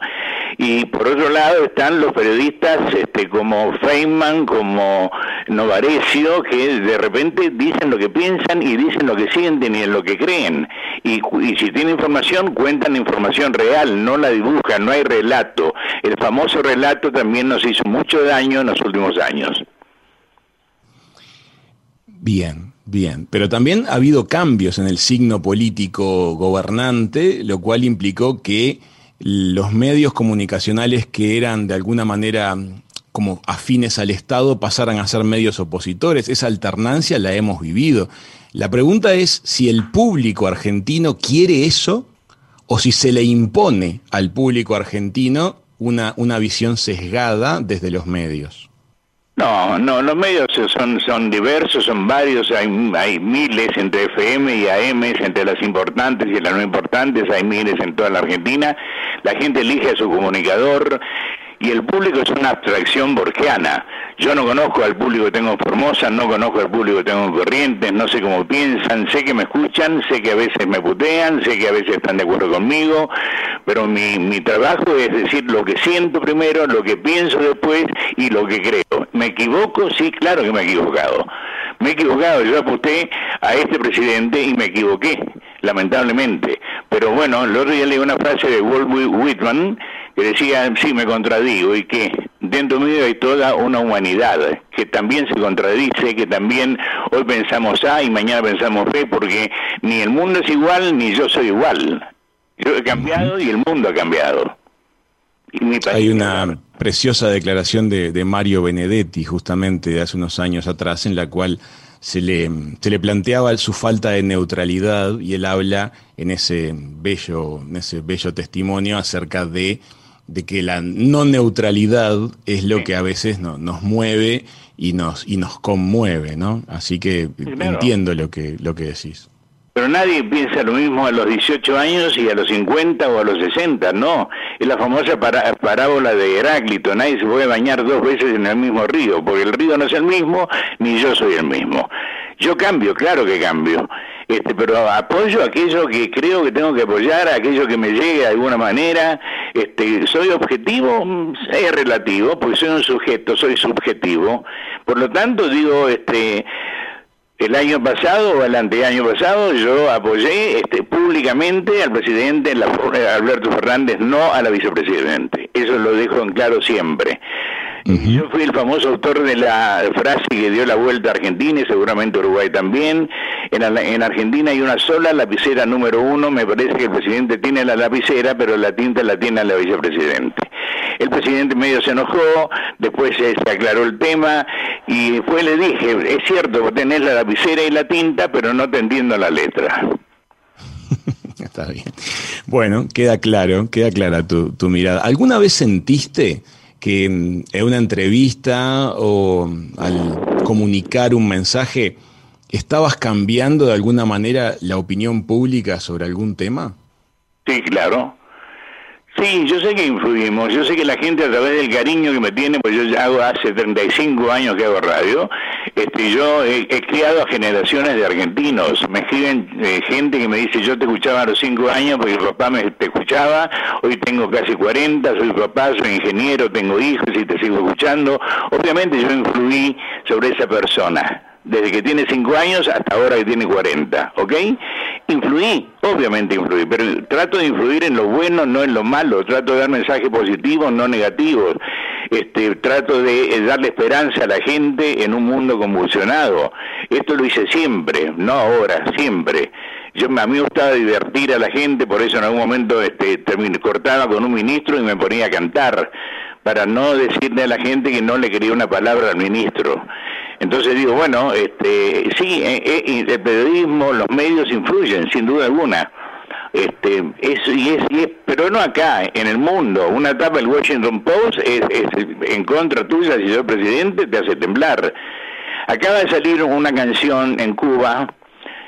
y por otro lado están los periodistas este, como Feynman, como Novarecio, que de repente dicen lo que piensan y dicen lo que sienten y en lo que creen. Y, y si tienen información, cuentan información real, no la dibujan, no hay relato. El famoso relato también nos hizo mucho daño en los últimos años. Bien, bien. Pero también ha habido cambios en el signo político gobernante, lo cual implicó que los medios comunicacionales que eran de alguna manera como afines al Estado pasaran a ser medios opositores. Esa alternancia la hemos vivido. La pregunta es si el público argentino quiere eso o si se le impone al público argentino una, una visión sesgada desde los medios. No, no, los medios son, son diversos, son varios, hay, hay miles entre FM y AM, entre las importantes y las no importantes, hay miles en toda la Argentina, la gente elige a su comunicador, y el público es una abstracción borgiana. Yo no conozco al público que tengo en Formosa, no conozco al público que tengo en Corrientes, no sé cómo piensan, sé que me escuchan, sé que a veces me putean, sé que a veces están de acuerdo conmigo, pero mi, mi trabajo es decir lo que siento primero, lo que pienso después y lo que creo. ¿Me equivoco? Sí, claro que me he equivocado. Me he equivocado, yo aposté a este presidente y me equivoqué, lamentablemente. Pero bueno, el otro día leí una frase de Walt Whitman que decía, sí, me contradigo, y que dentro mío hay toda una humanidad que también se contradice, que también hoy pensamos A y mañana pensamos B, porque ni el mundo es igual ni yo soy igual. Yo he cambiado y el mundo ha cambiado. hay una preciosa declaración de, de, Mario Benedetti, justamente de hace unos años atrás, en la cual se le, se le planteaba su falta de neutralidad y él habla en ese bello, en ese bello testimonio acerca de de que la no neutralidad es lo que a veces no, nos mueve y nos, y nos conmueve, ¿no? Así que entiendo lo que, lo que decís. Pero nadie piensa lo mismo a los 18 años y a los 50 o a los 60, no. Es la famosa parábola de Heráclito, nadie se puede bañar dos veces en el mismo río, porque el río no es el mismo, ni yo soy el mismo. Yo cambio, claro que cambio este, pero apoyo aquello que creo que tengo que apoyar, aquello que me llegue de alguna manera. Este, soy objetivo, mm, es relativo, porque soy un sujeto, soy subjetivo. Por lo tanto, digo, este, el año pasado o el anteaño pasado yo apoyé este, públicamente al presidente Alberto Fernández, no a la vicepresidente. Eso lo dejo en claro siempre. Yo fui el famoso autor de la frase que dio la vuelta a Argentina y seguramente Uruguay también. En, en, Argentina hay una sola lapicera número uno. Me parece que el presidente tiene la lapicera, pero la tinta la tiene la vicepresidente. El presidente medio se enojó, después se, aclaró el tema y después le dije, es cierto, vos tenés la lapicera y la tinta, pero no te entiendo la letra. Está bien. Bueno, queda claro, queda clara tu, tu mirada. ¿Alguna vez sentiste que en una entrevista o al comunicar un mensaje estabas cambiando de alguna manera la opinión pública sobre algún tema? Sí, claro. Sí, yo sé que influimos, yo sé que la gente a través del cariño que me tiene, pues yo ya hago hace 35 años que hago radio, este, yo he, criado a generaciones de argentinos, me escriben eh, gente que me dice yo te escuchaba a los 5 años porque mi papá me te escuchaba, hoy tengo casi 40, soy papá, soy ingeniero, tengo hijos y te sigo escuchando, obviamente yo influí sobre esa persona, desde que tiene 5 años hasta ahora que tiene 40, ¿ok? Influí, obviamente influí, pero trato de influir en lo bueno, no en lo malo, trato de dar mensajes positivos, no negativos, este, trato de eh, darle esperanza a la gente en un mundo convulsionado. Esto lo hice siempre, no ahora, siempre. Yo, a mí me gustaba divertir a la gente, por eso en algún momento este, cortaba con un ministro y me ponía a cantar, para no decirle a la gente que no le quería una palabra al ministro Entonces digo, bueno, este, sí, eh, eh, el periodismo, los medios influyen, sin duda alguna. Este, eso y es, y es, pero no acá, en el mundo. Una etapa del Washington Post es, en contra tuya, soy presidente, te hace temblar. Acaba de salir una canción en Cuba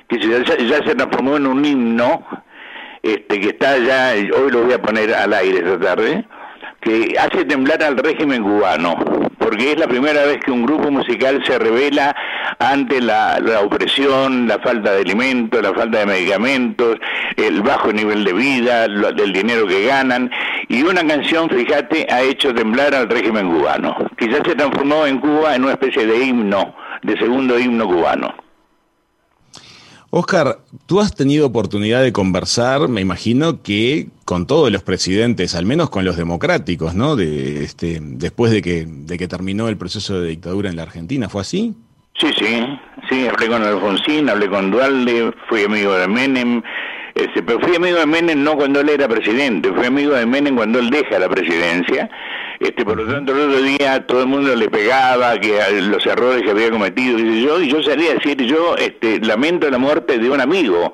que ya, ya se transformó en un himno, este, que está ya, hoy lo voy a poner al aire esta tarde, que hace temblar al régimen cubano, porque es la primera vez que un grupo musical se revela ante la, opresión, la falta de alimentos, la falta de medicamentos, el bajo nivel de vida, el dinero que ganan, y una canción, fíjate, ha hecho temblar al régimen cubano, ya se transformó en Cuba en una especie de himno, de segundo himno cubano. Oscar, tú has tenido oportunidad de conversar, me imagino que con todos los presidentes, al menos con los democráticos, ¿no? De, este, después de que, de que terminó el proceso de dictadura en la Argentina, ¿fue así? Sí, sí, sí, hablé con Alfonsín, hablé con Dualde, fui amigo de Menem, este, pero fui amigo de Menem no cuando él era presidente, fui amigo de Menem cuando él deja la presidencia este, por lo tanto, el otro día todo el mundo le pegaba que los errores que había cometido, y yo, y yo salí a decir, yo este, lamento la muerte de un amigo,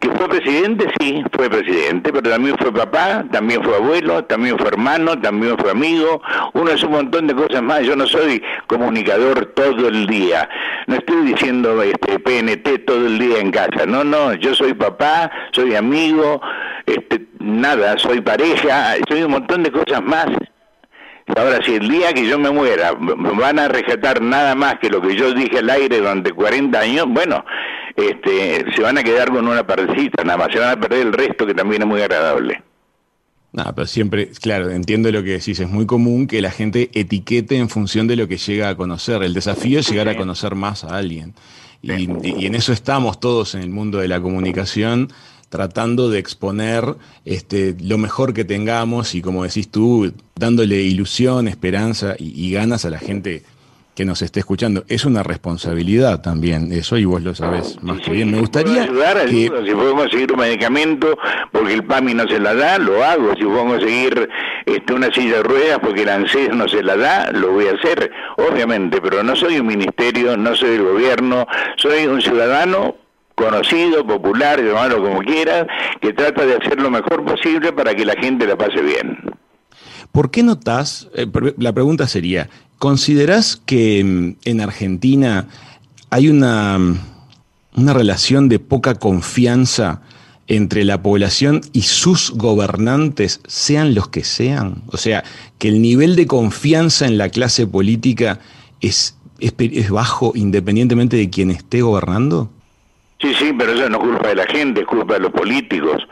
que fue presidente, sí, fue presidente, pero también fue papá, también fue abuelo, también fue hermano, también fue amigo, uno es un montón de cosas más, yo no soy comunicador todo el día, no estoy diciendo este PNT todo el día en casa, no, no, yo soy papá, soy amigo, este, nada, soy pareja, soy un montón de cosas más Ahora, si el día que yo me muera van a rescatar nada más que lo que yo dije al aire durante 40 años, bueno, este, se van a quedar con una parecita nada más, se van a perder el resto que también es muy agradable. No, pero siempre, claro, entiendo lo que decís, es muy común que la gente etiquete en función de lo que llega a conocer. El desafío es llegar a conocer más a alguien. y en eso estamos todos en el mundo de la comunicación tratando de exponer este, lo mejor que tengamos y como decís tú, dándole ilusión, esperanza y, ganas a la gente que nos esté escuchando. Es una responsabilidad también, eso y vos lo sabés más que bien. Me gustaría ayudar, que... si puedo conseguir un medicamento porque el PAMI no se la da, lo hago. Si puedo conseguir este, una silla de ruedas porque el ANSES no se la da, lo voy a hacer, obviamente, pero no soy un ministerio, no soy el gobierno, soy un ciudadano conocido, popular, llamarlo como quieras, que trata de hacer lo mejor posible para que la gente la pase bien. ¿Por qué notas, eh, la pregunta sería, ¿considerás que mm, en Argentina hay una, mm, una relación de poca confianza entre la población y sus gobernantes, sean los que sean? O sea, que el nivel de confianza en la clase política es, es bajo independientemente de quien esté gobernando? Sí, sí, pero eso no es culpa de la gente, es culpa de los políticos.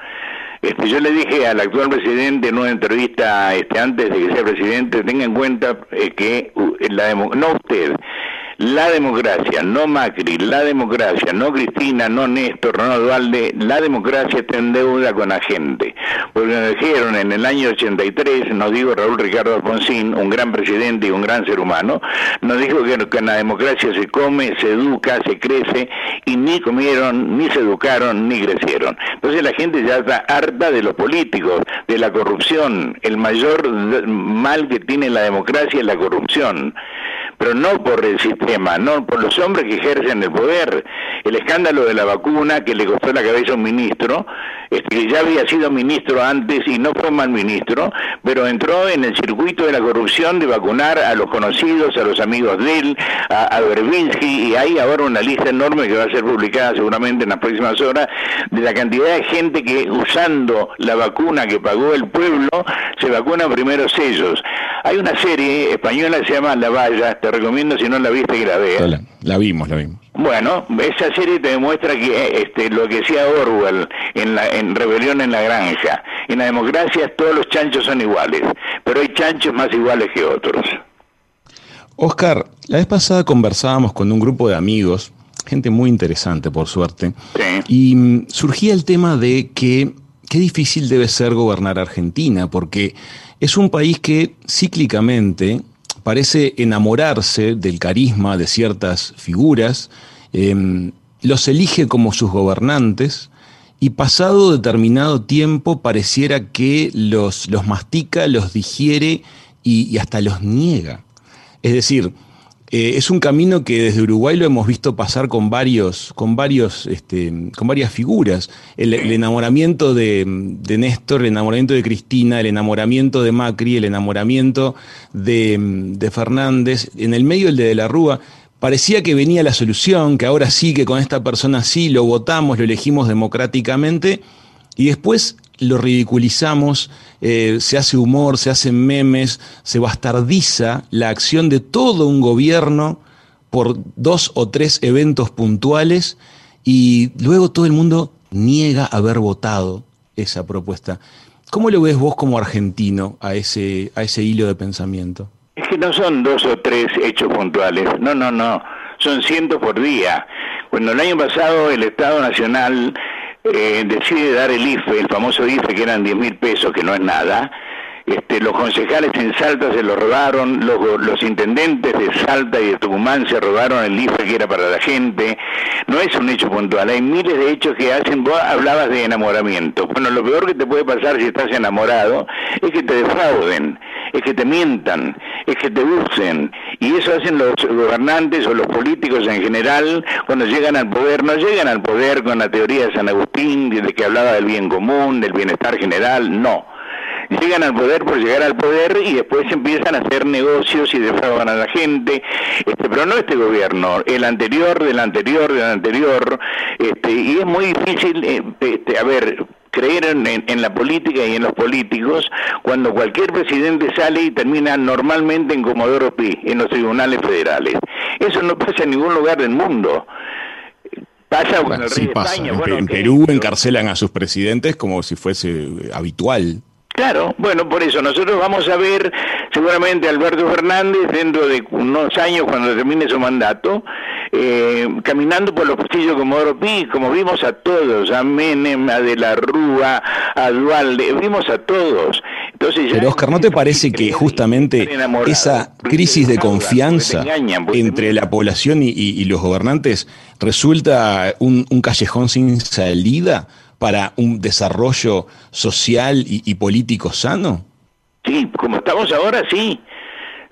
Este, yo le dije al actual presidente en una entrevista este, antes de que sea presidente, tenga en cuenta eh, que uh, la no usted, la democracia, no Macri, la democracia, no Cristina, no Néstor, no Dualde, la democracia está en deuda con la gente. Porque nos dijeron en el año 83, nos dijo Raúl Ricardo Alfonsín, un gran presidente y un gran ser humano, nos dijo que, en la democracia se come, se educa, se crece, y ni comieron, ni se educaron, ni crecieron. Entonces la gente ya está harta de los políticos, de la corrupción. El mayor mal que tiene la democracia es la corrupción pero no por el sistema, no por los hombres que ejercen el poder. El escándalo de la vacuna que le costó la cabeza a un ministro, este, que ya había sido ministro antes y no fue mal ministro, pero entró en el circuito de la corrupción de vacunar a los conocidos, a los amigos de él, a, a y hay ahora una lista enorme que va a ser publicada seguramente en las próximas horas de la cantidad de gente que usando la vacuna que pagó el pueblo se vacuna primero ellos. Hay una serie española que se llama La Valla, te recomiendo si no la viste que la veas. La, vimos, la vimos. Bueno, esa serie te demuestra que este, lo que decía Orwell en, la, en Rebelión en la Granja, en la democracia todos los chanchos son iguales, pero hay chanchos más iguales que otros. Oscar, la vez pasada conversábamos con un grupo de amigos, gente muy interesante por suerte, y mm, surgía el tema de que qué difícil debe ser gobernar Argentina, porque es un país que cíclicamente parece enamorarse del carisma de ciertas figuras, em, los elige como sus gobernantes y pasado determinado tiempo pareciera que los, los mastica, los digiere y, hasta los niega. Es decir, eh, es un camino que desde Uruguay lo hemos visto pasar con varios, con varios, este, con varias figuras. El, enamoramiento de, Néstor, el enamoramiento de Cristina, el enamoramiento de Macri, el enamoramiento de, de Fernández, en el medio el de De la Rúa. Parecía que venía la solución, que ahora sí, que con esta persona sí, lo votamos, lo elegimos democráticamente, y después lo ridiculizamos, eh, se hace humor, se hacen memes, se bastardiza la acción de todo un gobierno por dos o tres eventos puntuales y luego todo el mundo niega haber votado esa propuesta. ¿Cómo lo ves vos como argentino a ese, a ese hilo de pensamiento? Es que no son dos o tres hechos puntuales, no, no, no, son cientos por día. Cuando el año pasado el Estado Nacional eh, decide dar el IFE, el famoso IFE que eran 10 mil pesos, que no es nada, este, los concejales en Salta se lo robaron, los, los, intendentes de Salta y de Tucumán se robaron el IFE que era para la gente. No es un hecho puntual, hay miles de hechos que hacen, vos hablabas de enamoramiento. Bueno, lo peor que te puede pasar si estás enamorado es que te defrauden, es que te mientan, es que te usen. Y eso hacen los gobernantes o los políticos en general cuando llegan al poder. No llegan al poder con la teoría de San Agustín, de que hablaba del bien común, del bienestar general, no llegan al poder por llegar al poder y después empiezan a hacer negocios y defraudan a la gente, este, pero no este gobierno, el anterior, del anterior, del anterior, este, y es muy difícil, eh, este, a ver, creer en, la política y en los políticos cuando cualquier presidente sale y termina normalmente en Comodoro Pi, en los tribunales federales. Eso no pasa en ningún lugar del mundo. Pasa con el rey de España. en Perú encarcelan a sus presidentes como si fuese habitual. Claro, bueno, por eso nosotros vamos a ver seguramente a Alberto Fernández dentro de unos años cuando termine su mandato, eh, caminando por los castillos como Pi, como vimos a todos, a Menem, a De la Rúa, a Dualde, vimos a todos. Entonces Pero Oscar, ¿no te parece que justamente esa crisis de confianza entre la población y, los gobernantes resulta un callejón sin salida? para un desarrollo social y, político sano? Sí, como estamos ahora, sí.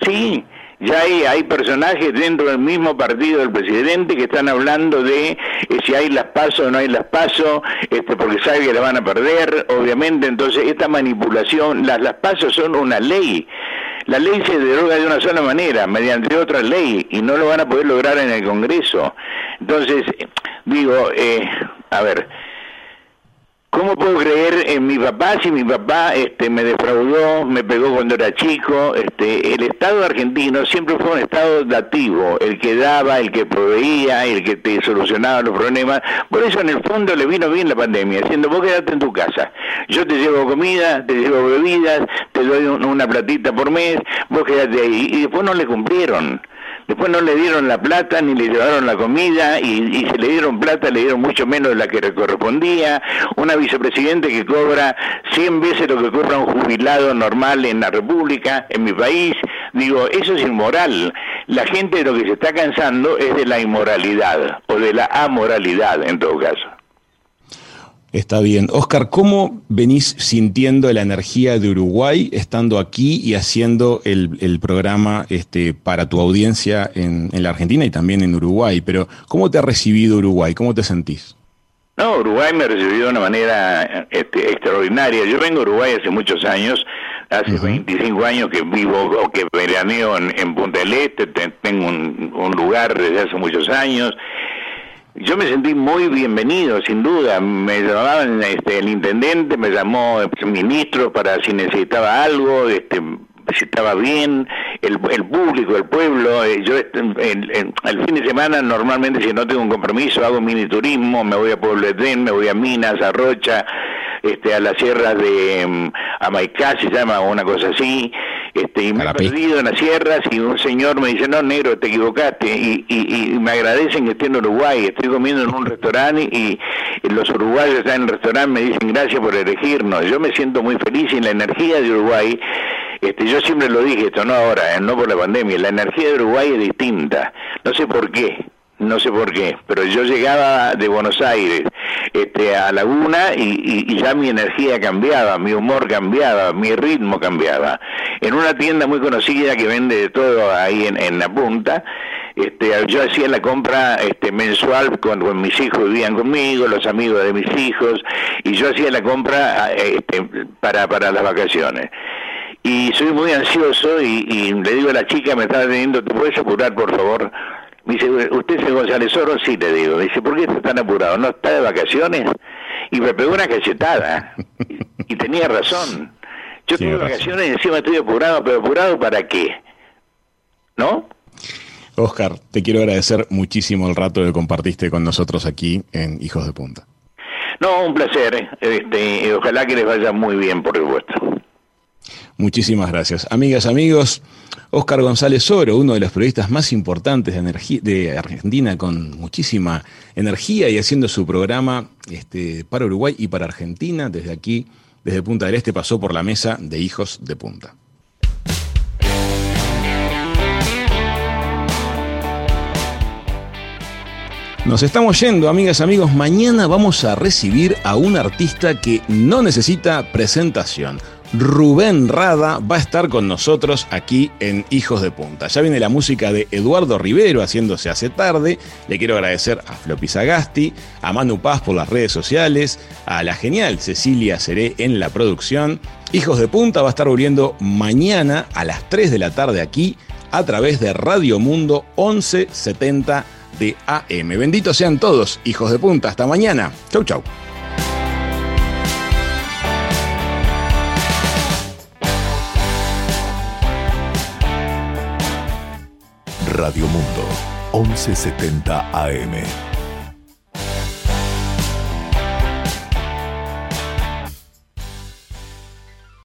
Sí, ya hay, hay personajes dentro del mismo partido del presidente que están hablando de eh, si hay las pasos o no hay las pasos, este, porque sabe que la van a perder, obviamente, entonces esta manipulación, las, las pasos son una ley. La ley se deroga de una sola manera, mediante otra ley, y no lo van a poder lograr en el Congreso. Entonces, digo, eh, a ver, ¿Cómo puedo creer en mi papá si mi papá este, me defraudó, me pegó cuando era chico? Este, el Estado argentino siempre fue un Estado dativo, el que daba, el que proveía, el que te solucionaba los problemas. Por eso en el fondo le vino bien la pandemia, diciendo vos quedate en tu casa, yo te llevo comida, te llevo bebidas, te doy una platita por mes, vos quedate ahí. Y después no le cumplieron. Después no le dieron la plata ni le llevaron la comida y, se le dieron plata, le dieron mucho menos de la que le correspondía. Una vicepresidente que cobra 100 veces lo que cobra un jubilado normal en la República, en mi país. Digo, eso es inmoral. La gente lo que se está cansando es de la inmoralidad o de la amoralidad en todo caso. Está bien. Oscar, ¿cómo venís sintiendo la energía de Uruguay estando aquí y haciendo el, programa este, para tu audiencia en, la Argentina y también en Uruguay? Pero, ¿cómo te ha recibido Uruguay? ¿Cómo te sentís? No, Uruguay me ha recibido de una manera este, extraordinaria. Yo vengo a Uruguay hace muchos años, hace 25 años que vivo o que veraneo en, Punta del Este, tengo un, un lugar desde hace muchos años yo me sentí muy bienvenido, sin duda. Me llamaban, este, el intendente me llamó el ministro para si necesitaba algo, este, si estaba bien, el, el público, el pueblo. Eh, yo este, el, fin de semana normalmente si no tengo un compromiso hago mini turismo, me voy a Pueblo de me voy a Minas, a Rocha, este, a las sierras de um, Amaicá se llama o una cosa así. Este, y me he perdido en las sierras y un señor me dice, no, negro, te equivocaste, y, y, me agradecen que esté en Uruguay, estoy comiendo en un restaurante y, los uruguayos están en el restaurante me dicen gracias por elegirnos, yo me siento muy feliz y la energía de Uruguay, este, yo siempre lo dije, esto no ahora, eh, no por la pandemia, la energía de Uruguay es distinta, no sé por qué, no sé por qué, pero yo llegaba de Buenos Aires este, a Laguna y, ya mi energía cambiaba, mi humor cambiaba, mi ritmo cambiaba. En una tienda muy conocida que vende de todo ahí en, en la punta, este, yo hacía la compra este, mensual cuando mis hijos vivían conmigo, los amigos de mis hijos, y yo hacía la compra este, para, para las vacaciones y soy muy ansioso y, le digo a la chica, me está teniendo, ¿te puedes apurar por favor? Me dice, ¿usted es González Oro? Sí, le digo. dice, ¿por qué está tan apurado? ¿No está de vacaciones? Y me pegó una cachetada. y, tenía razón. Yo tengo vacaciones y encima estoy apurado, pero apurado para qué? ¿No? Oscar, te quiero agradecer muchísimo el rato que compartiste con nosotros aquí en Hijos de Punta. No, un placer. Este, ojalá que les vaya muy bien, por supuesto. Muchísimas gracias. Amigas, amigos, Oscar González Oro, uno de los periodistas más importantes de, de Argentina, con muchísima energía y haciendo su programa este, para Uruguay y para Argentina. Desde aquí, desde Punta del Este, pasó por la mesa de Hijos de Punta. Nos estamos yendo, amigas, amigos. Mañana vamos a recibir a un artista que no necesita presentación. Rubén Rada va a estar con nosotros aquí en Hijos de Punta. Ya viene la música de Eduardo Rivero haciéndose hace tarde. Le quiero agradecer a Floppy Sagasti, a Manu Paz por las redes sociales, a la genial Cecilia Seré en la producción. Hijos de Punta va a estar volviendo mañana a las 3 de la tarde aquí a través de Radio Mundo 1170 de AM. Benditos sean todos, hijos de punta. Hasta mañana. Chau, chau. Radio Mundo, 1170 AM.